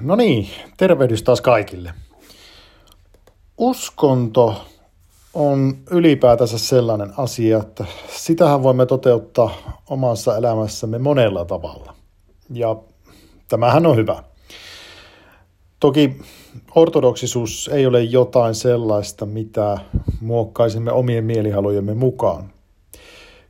No niin, tervehdys taas kaikille. Uskonto on ylipäätänsä sellainen asia, että sitähän voimme toteuttaa omassa elämässämme monella tavalla. Ja tämähän on hyvä. Toki ortodoksisuus ei ole jotain sellaista, mitä muokkaisimme omien mielihalujemme mukaan.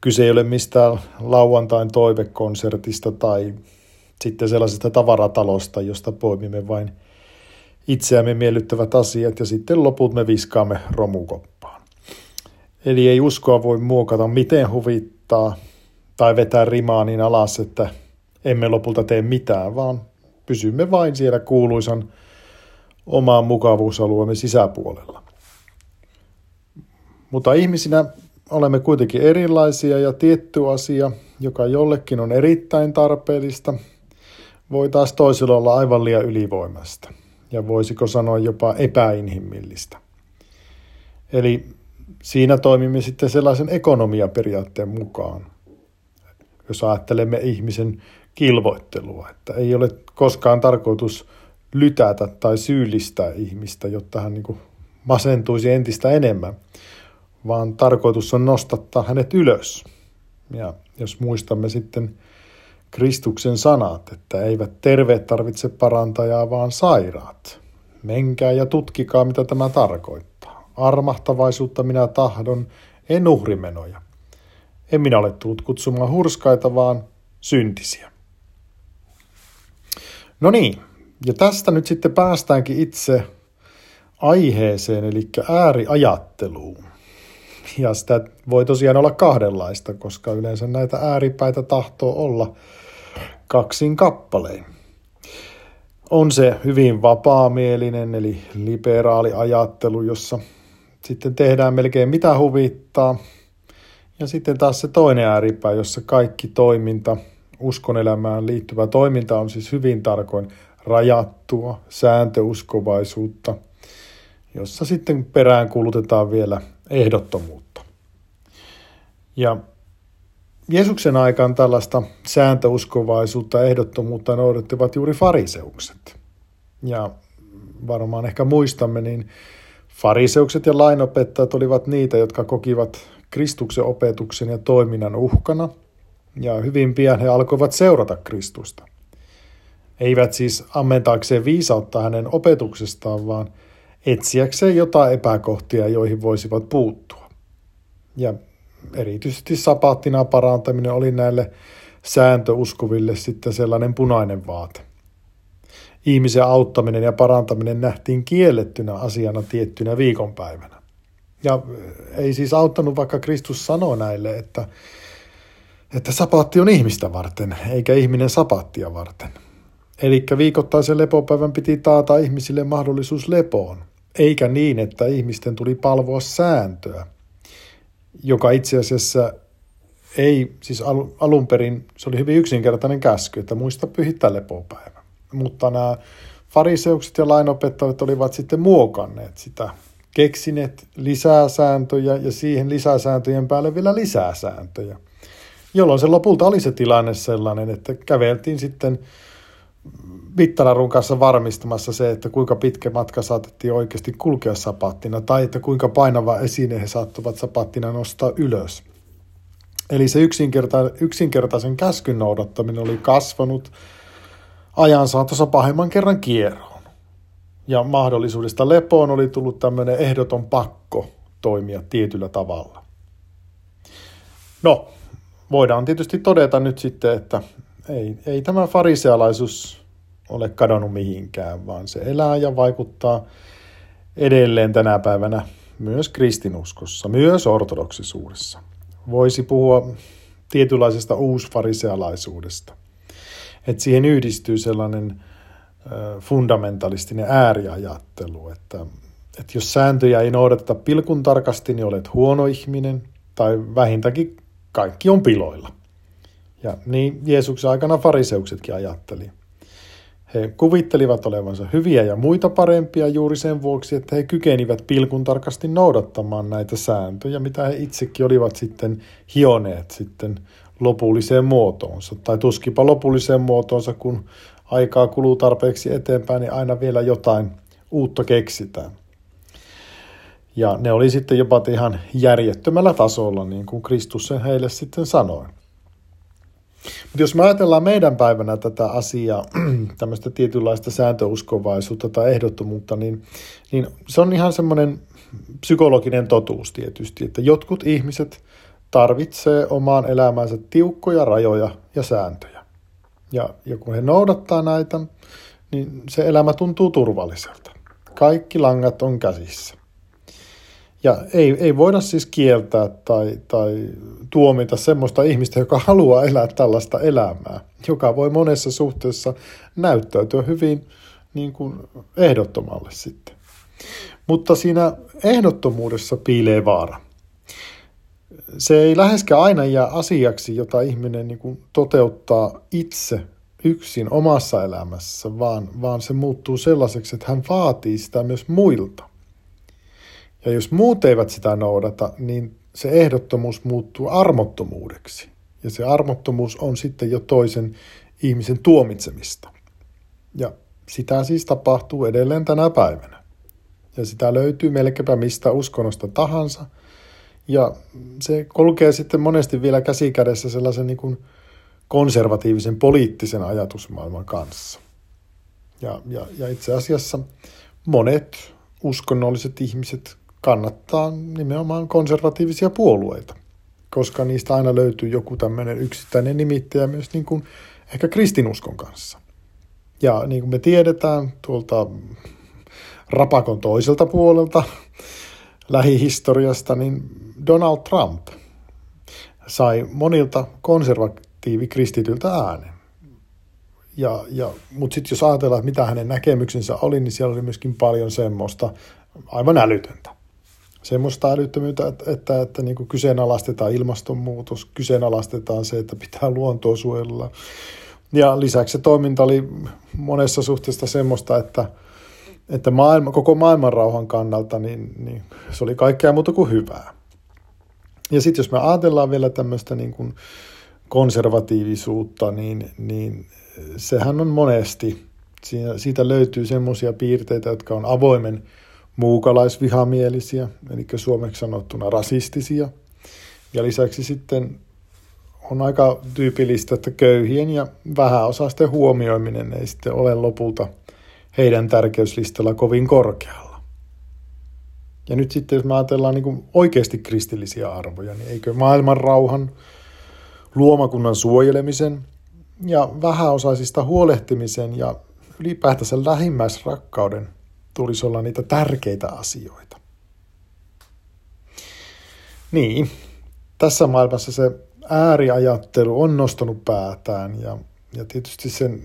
Kyse ei ole mistään lauantain toivekonsertista tai sitten sellaisesta tavaratalosta, josta poimimme vain itseämme miellyttävät asiat ja sitten loput me viskaamme romukoppaan. Eli ei uskoa voi muokata miten huvittaa tai vetää rimaa niin alas, että emme lopulta tee mitään, vaan pysymme vain siellä kuuluisan omaan mukavuusalueemme sisäpuolella. Mutta ihmisinä olemme kuitenkin erilaisia ja tietty asia, joka jollekin on erittäin tarpeellista, voi taas toisella olla aivan liian ylivoimasta ja voisiko sanoa jopa epäinhimillistä. Eli siinä toimimme sitten sellaisen ekonomiaperiaatteen mukaan, jos ajattelemme ihmisen kilvoittelua, että ei ole koskaan tarkoitus lytätä tai syyllistää ihmistä, jotta hän niin masentuisi entistä enemmän, vaan tarkoitus on nostattaa hänet ylös. Ja jos muistamme sitten Kristuksen sanat, että eivät terveet tarvitse parantajaa, vaan sairaat. Menkää ja tutkikaa, mitä tämä tarkoittaa. Armahtavaisuutta minä tahdon, en uhrimenoja. En minä ole tullut kutsumaan hurskaita, vaan syntisiä. No niin, ja tästä nyt sitten päästäänkin itse aiheeseen, eli ääriajatteluun. Ja sitä voi tosiaan olla kahdenlaista, koska yleensä näitä ääripäitä tahtoo olla kaksin kappaleen. On se hyvin vapaamielinen, eli liberaali ajattelu, jossa sitten tehdään melkein mitä huvittaa. Ja sitten taas se toinen ääripää, jossa kaikki toiminta, uskonelämään liittyvä toiminta on siis hyvin tarkoin rajattua sääntöuskovaisuutta, jossa sitten perään kulutetaan vielä ehdottomuutta. Ja Jeesuksen aikaan tällaista sääntöuskovaisuutta ja ehdottomuutta noudattivat juuri fariseukset. Ja varmaan ehkä muistamme, niin fariseukset ja lainopettajat olivat niitä, jotka kokivat Kristuksen opetuksen ja toiminnan uhkana, ja hyvin pian he alkoivat seurata Kristusta. Eivät siis ammentaakseen viisautta hänen opetuksestaan, vaan etsiäkseen jotain epäkohtia, joihin voisivat puuttua. Ja erityisesti sapaattina parantaminen oli näille sääntöuskoville sitten sellainen punainen vaate. Ihmisen auttaminen ja parantaminen nähtiin kiellettynä asiana tiettynä viikonpäivänä. Ja ei siis auttanut, vaikka Kristus sanoi näille, että, että sapaatti on ihmistä varten, eikä ihminen sapaattia varten. Eli viikoittaisen lepopäivän piti taata ihmisille mahdollisuus lepoon, eikä niin, että ihmisten tuli palvoa sääntöä – joka itse asiassa ei, siis alun perin se oli hyvin yksinkertainen käsky, että muista pyhittää lepopäivä. Mutta nämä fariseukset ja lainopettajat olivat sitten muokanneet sitä, keksineet lisää sääntöjä ja siihen lisäsääntöjen päälle vielä lisää sääntöjä. Jolloin se lopulta oli se tilanne sellainen, että käveltiin sitten mittalarun kanssa varmistamassa se, että kuinka pitkä matka saatettiin oikeasti kulkea sapaattina tai että kuinka painava esine he saattuvat sapaattina nostaa ylös. Eli se yksinkerta, yksinkertaisen käskyn noudattaminen oli kasvanut ajan saatossa pahemman kerran kierroon. Ja mahdollisuudesta lepoon oli tullut tämmöinen ehdoton pakko toimia tietyllä tavalla. No, voidaan tietysti todeta nyt sitten, että ei, ei tämä farisealaisuus ole kadonnut mihinkään, vaan se elää ja vaikuttaa edelleen tänä päivänä myös kristinuskossa, myös ortodoksisuudessa. Voisi puhua tietynlaisesta uusfarisealaisuudesta. Että siihen yhdistyy sellainen fundamentalistinen ääriajattelu, että, että jos sääntöjä ei noudateta pilkun tarkasti, niin olet huono ihminen, tai vähintäänkin kaikki on piloilla. Ja niin Jeesuksen aikana fariseuksetkin ajatteli. He kuvittelivat olevansa hyviä ja muita parempia juuri sen vuoksi, että he kykenivät pilkun tarkasti noudattamaan näitä sääntöjä, mitä he itsekin olivat sitten hioneet sitten lopulliseen muotoonsa. Tai tuskipa lopulliseen muotoonsa, kun aikaa kuluu tarpeeksi eteenpäin, niin aina vielä jotain uutta keksitään. Ja ne oli sitten jopa ihan järjettömällä tasolla, niin kuin Kristus sen heille sitten sanoi. Mutta jos me ajatellaan meidän päivänä tätä asiaa, tämmöistä tietynlaista sääntöuskovaisuutta tai ehdottomuutta, niin, niin se on ihan semmoinen psykologinen totuus tietysti, että jotkut ihmiset tarvitsee omaan elämäänsä tiukkoja rajoja ja sääntöjä. Ja, ja kun he noudattaa näitä, niin se elämä tuntuu turvalliselta. Kaikki langat on käsissä. Ja ei, ei voida siis kieltää tai, tai tuomita semmoista ihmistä, joka haluaa elää tällaista elämää, joka voi monessa suhteessa näyttäytyä hyvin niin kuin ehdottomalle sitten. Mutta siinä ehdottomuudessa piilee vaara. Se ei läheskään aina jää asiaksi, jota ihminen niin kuin toteuttaa itse yksin omassa elämässä, vaan, vaan se muuttuu sellaiseksi, että hän vaatii sitä myös muilta. Ja jos muut eivät sitä noudata, niin se ehdottomuus muuttuu armottomuudeksi. Ja se armottomuus on sitten jo toisen ihmisen tuomitsemista. Ja sitä siis tapahtuu edelleen tänä päivänä. Ja sitä löytyy melkeinpä mistä uskonnosta tahansa. Ja se kulkee sitten monesti vielä käsikädessä sellaisen niin kuin konservatiivisen poliittisen ajatusmaailman kanssa. Ja, ja, ja itse asiassa monet uskonnolliset ihmiset kannattaa nimenomaan konservatiivisia puolueita, koska niistä aina löytyy joku tämmöinen yksittäinen nimittäjä myös niin kuin ehkä kristinuskon kanssa. Ja niin kuin me tiedetään tuolta rapakon toiselta puolelta lähihistoriasta, niin Donald Trump sai monilta konservatiivikristityltä äänen. Ja, ja, Mutta sitten jos ajatellaan, että mitä hänen näkemyksensä oli, niin siellä oli myöskin paljon semmoista aivan älytöntä semmoista älyttömyyttä, että, että, että niin kuin kyseenalaistetaan ilmastonmuutos, kyseenalaistetaan se, että pitää luontoa suojella. Ja lisäksi se toiminta oli monessa suhteessa semmoista, että, että maailma, koko maailman rauhan kannalta niin, niin se oli kaikkea muuta kuin hyvää. Ja sitten jos me ajatellaan vielä tämmöistä niin kuin konservatiivisuutta, niin, niin sehän on monesti, siitä, löytyy semmoisia piirteitä, jotka on avoimen muukalaisvihamielisiä, eli suomeksi sanottuna rasistisia. Ja lisäksi sitten on aika tyypillistä, että köyhien ja vähäosaisten huomioiminen ei sitten ole lopulta heidän tärkeyslistalla kovin korkealla. Ja nyt sitten, jos me ajatellaan niin oikeasti kristillisiä arvoja, niin eikö maailman rauhan, luomakunnan suojelemisen ja vähäosaisista huolehtimisen ja ylipäätänsä lähimmäisrakkauden tulisi olla niitä tärkeitä asioita. Niin, tässä maailmassa se ääriajattelu on nostanut päätään ja, ja tietysti sen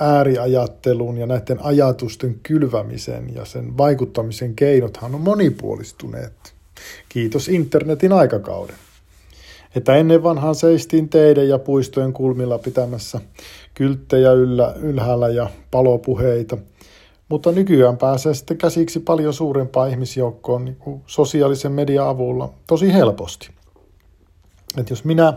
ääriajattelun ja näiden ajatusten kylvämisen ja sen vaikuttamisen keinothan on monipuolistuneet. Kiitos internetin aikakauden. Että ennen vanhaan seistiin teiden ja puistojen kulmilla pitämässä kylttejä yllä, ylhäällä ja palopuheita – mutta nykyään pääsee sitten käsiksi paljon suurempaan ihmisjoukkoon niin kuin sosiaalisen median avulla tosi helposti. Et jos minä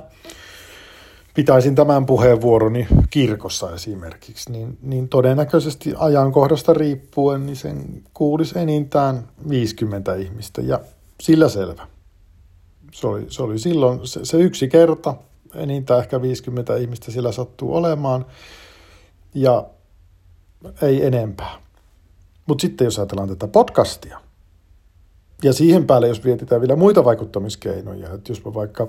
pitäisin tämän puheenvuoroni kirkossa esimerkiksi, niin, niin todennäköisesti ajankohdasta riippuen niin sen kuulisi enintään 50 ihmistä ja sillä selvä. Se oli, se oli silloin se, se yksi kerta, enintään ehkä 50 ihmistä sillä sattuu olemaan ja ei enempää. Mutta sitten jos ajatellaan tätä podcastia, ja siihen päälle jos vietitään vielä muita vaikuttamiskeinoja, että jos mä vaikka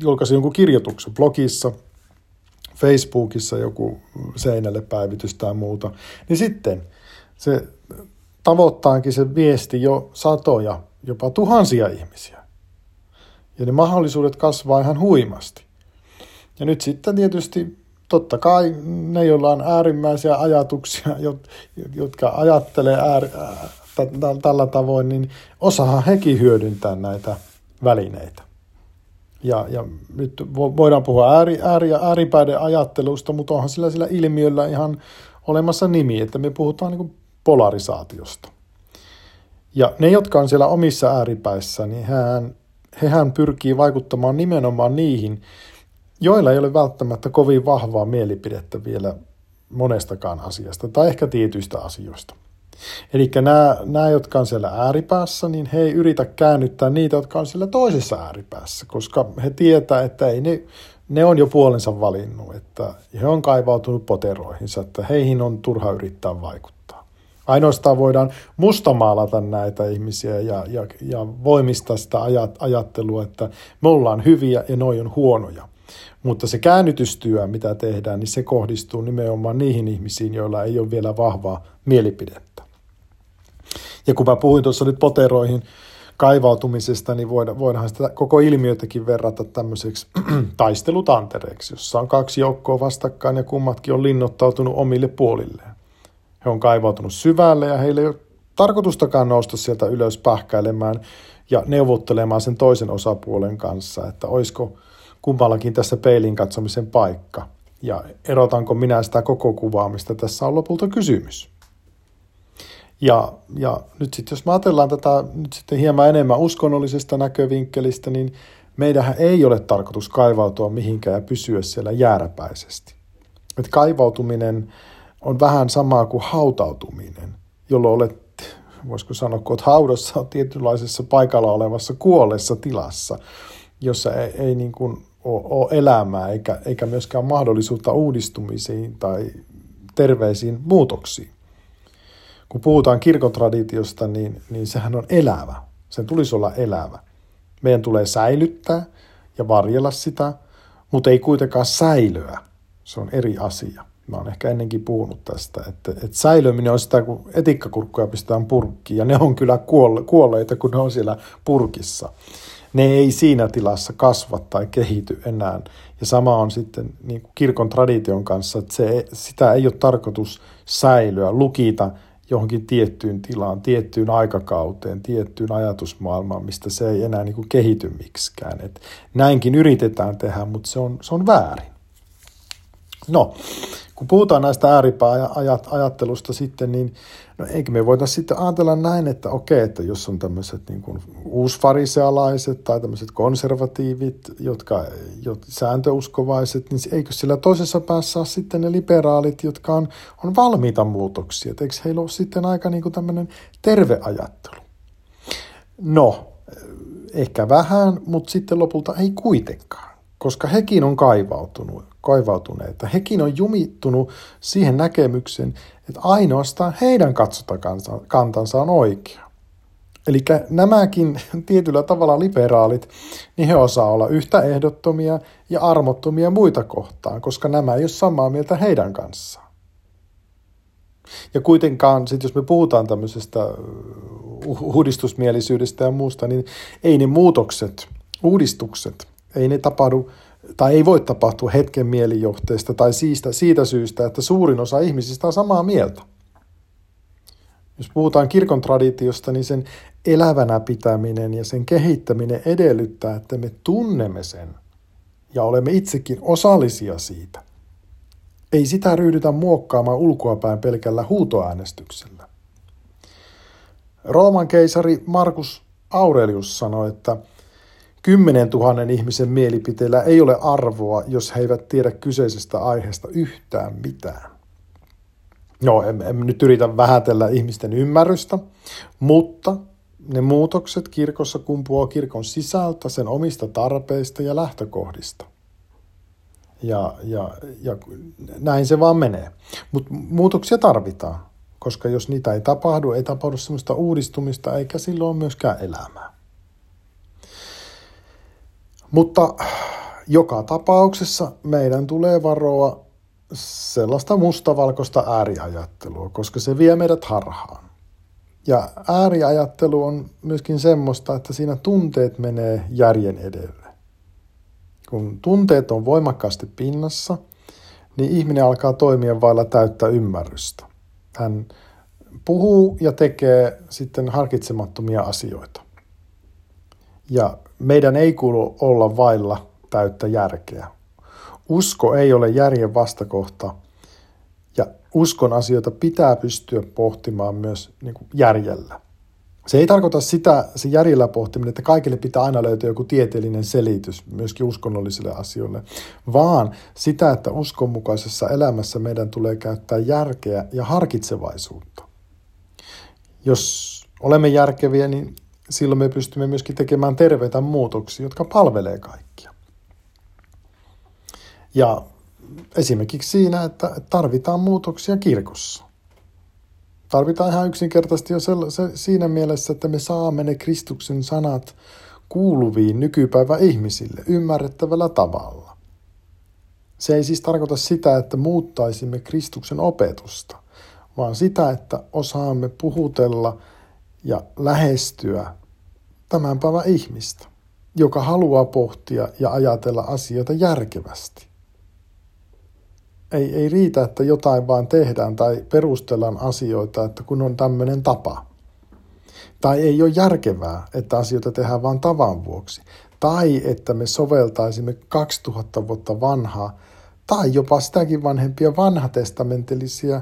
julkaisin jonkun kirjoituksen blogissa, Facebookissa joku seinälle päivitys tai muuta, niin sitten se tavoittaankin se viesti jo satoja, jopa tuhansia ihmisiä. Ja ne mahdollisuudet kasvaa ihan huimasti. Ja nyt sitten tietysti totta kai ne, joilla on äärimmäisiä ajatuksia, jotka ajattelee ääri, tällä tavoin, niin osahan hekin hyödyntää näitä välineitä. Ja, ja nyt voidaan puhua ääri, ääri, ääripäiden ajattelusta, mutta onhan sillä, sillä ilmiöllä ihan olemassa nimi, että me puhutaan niin polarisaatiosta. Ja ne, jotka on siellä omissa ääripäissä, niin hän, hehän pyrkii vaikuttamaan nimenomaan niihin, joilla ei ole välttämättä kovin vahvaa mielipidettä vielä monestakaan asiasta tai ehkä tietyistä asioista. Eli nämä, nämä, jotka on siellä ääripäässä, niin he ei yritä käännyttää niitä, jotka on siellä toisessa ääripäässä, koska he tietää, että ei ne, ne on jo puolensa valinnut, että he on kaivautunut poteroihinsa, että heihin on turha yrittää vaikuttaa. Ainoastaan voidaan mustamaalata näitä ihmisiä ja, ja, ja voimistaa sitä ajat, ajattelua, että me ollaan hyviä ja noi on huonoja. Mutta se käännytystyö, mitä tehdään, niin se kohdistuu nimenomaan niihin ihmisiin, joilla ei ole vielä vahvaa mielipidettä. Ja kun mä puhuin tuossa nyt poteroihin kaivautumisesta, niin voidaan sitä koko ilmiötäkin verrata tämmöiseksi taistelutantereeksi, jossa on kaksi joukkoa vastakkain ja kummatkin on linnoittautunut omille puolilleen. He on kaivautunut syvälle ja heillä ei ole tarkoitustakaan nousta sieltä ylös pähkäilemään ja neuvottelemaan sen toisen osapuolen kanssa, että olisiko kummallakin tässä peilin katsomisen paikka. Ja erotanko minä sitä koko kuvaa, mistä tässä on lopulta kysymys. Ja, ja nyt sitten jos me ajatellaan tätä nyt sitten hieman enemmän uskonnollisesta näkövinkkelistä, niin meidän ei ole tarkoitus kaivautua mihinkään ja pysyä siellä jääräpäisesti. Et kaivautuminen on vähän samaa kuin hautautuminen, jolloin olet, voisiko sanoa, kun olet haudassa, tietynlaisessa paikalla olevassa kuolleessa tilassa, jossa ei, ei niin kuin ole, elämää eikä, eikä myöskään mahdollisuutta uudistumisiin tai terveisiin muutoksiin. Kun puhutaan kirkotraditiosta, niin, niin sehän on elävä. Sen tulisi olla elävä. Meidän tulee säilyttää ja varjella sitä, mutta ei kuitenkaan säilöä. Se on eri asia. Mä oon ehkä ennenkin puhunut tästä, että, että säilöminen on sitä, kun etikkakurkkuja pistetään purkkiin, ja ne on kyllä kuolleita, kun ne on siellä purkissa. Ne ei siinä tilassa kasva tai kehity enää. Ja sama on sitten niin kuin kirkon tradition kanssa, että se, sitä ei ole tarkoitus säilyä, lukita johonkin tiettyyn tilaan, tiettyyn aikakauteen, tiettyyn ajatusmaailmaan, mistä se ei enää niin kuin kehity miksikään. Et näinkin yritetään tehdä, mutta se on, se on väärin. No, kun puhutaan näistä ääripääajattelusta sitten, niin no eikö me voitaisiin sitten ajatella näin, että okei, että jos on tämmöiset niin kuin uusfarisealaiset tai tämmöiset konservatiivit, jotka, jotka sääntöuskovaiset, niin eikö sillä toisessa päässä ole sitten ne liberaalit, jotka on, on valmiita muutoksia, että eikö heillä ole sitten aika niin kuin tämmöinen terve ajattelu? No, ehkä vähän, mutta sitten lopulta ei kuitenkaan, koska hekin on kaivautunut kaivautuneita. Hekin on jumittunut siihen näkemykseen, että ainoastaan heidän katsotakantansa on oikea. Eli nämäkin tietyllä tavalla liberaalit, niin he osaa olla yhtä ehdottomia ja armottomia muita kohtaan, koska nämä ei ole samaa mieltä heidän kanssaan. Ja kuitenkaan, sit jos me puhutaan tämmöisestä uudistusmielisyydestä ja muusta, niin ei ne muutokset, uudistukset, ei ne tapahdu tai ei voi tapahtua hetken mielijohteesta tai siitä, siitä syystä, että suurin osa ihmisistä on samaa mieltä. Jos puhutaan kirkon traditiosta, niin sen elävänä pitäminen ja sen kehittäminen edellyttää, että me tunnemme sen ja olemme itsekin osallisia siitä. Ei sitä ryhdytä muokkaamaan ulkoapäin pelkällä huutoäänestyksellä. Rooman keisari Markus Aurelius sanoi, että – Kymmenen tuhannen ihmisen mielipiteillä ei ole arvoa, jos he eivät tiedä kyseisestä aiheesta yhtään mitään. No, en, en nyt yritä vähätellä ihmisten ymmärrystä, mutta ne muutokset kirkossa kumpuaa kirkon sisältä, sen omista tarpeista ja lähtökohdista. Ja, ja, ja näin se vaan menee. Mutta muutoksia tarvitaan, koska jos niitä ei tapahdu, ei tapahdu sellaista uudistumista, eikä silloin myöskään elämää. Mutta joka tapauksessa meidän tulee varoa sellaista mustavalkoista ääriajattelua, koska se vie meidät harhaan. Ja ääriajattelu on myöskin semmoista, että siinä tunteet menee järjen edelle. Kun tunteet on voimakkaasti pinnassa, niin ihminen alkaa toimia vailla täyttä ymmärrystä. Hän puhuu ja tekee sitten harkitsemattomia asioita. Ja meidän ei kuulu olla vailla täyttä järkeä. Usko ei ole järjen vastakohta ja uskon asioita pitää pystyä pohtimaan myös niin kuin järjellä. Se ei tarkoita sitä, se järjellä pohtiminen, että kaikille pitää aina löytyä joku tieteellinen selitys myöskin uskonnollisille asioille, vaan sitä, että uskonmukaisessa elämässä meidän tulee käyttää järkeä ja harkitsevaisuutta. Jos olemme järkeviä, niin silloin me pystymme myöskin tekemään terveitä muutoksia, jotka palvelee kaikkia. Ja esimerkiksi siinä, että tarvitaan muutoksia kirkossa. Tarvitaan ihan yksinkertaisesti jo siinä mielessä, että me saamme ne Kristuksen sanat kuuluviin nykypäivän ihmisille ymmärrettävällä tavalla. Se ei siis tarkoita sitä, että muuttaisimme Kristuksen opetusta, vaan sitä, että osaamme puhutella ja lähestyä tämän päivän ihmistä, joka haluaa pohtia ja ajatella asioita järkevästi. Ei, ei riitä, että jotain vaan tehdään tai perustellaan asioita, että kun on tämmöinen tapa. Tai ei ole järkevää, että asioita tehdään vain tavan vuoksi. Tai että me soveltaisimme 2000 vuotta vanhaa tai jopa sitäkin vanhempia vanhatestamentillisia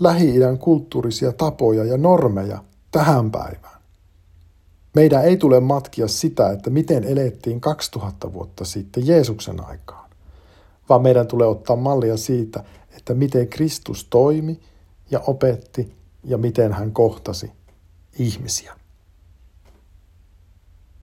lähi-idän kulttuurisia tapoja ja normeja tähän päivään. Meidän ei tule matkia sitä, että miten elettiin 2000 vuotta sitten Jeesuksen aikaan, vaan meidän tulee ottaa mallia siitä, että miten Kristus toimi ja opetti ja miten hän kohtasi ihmisiä.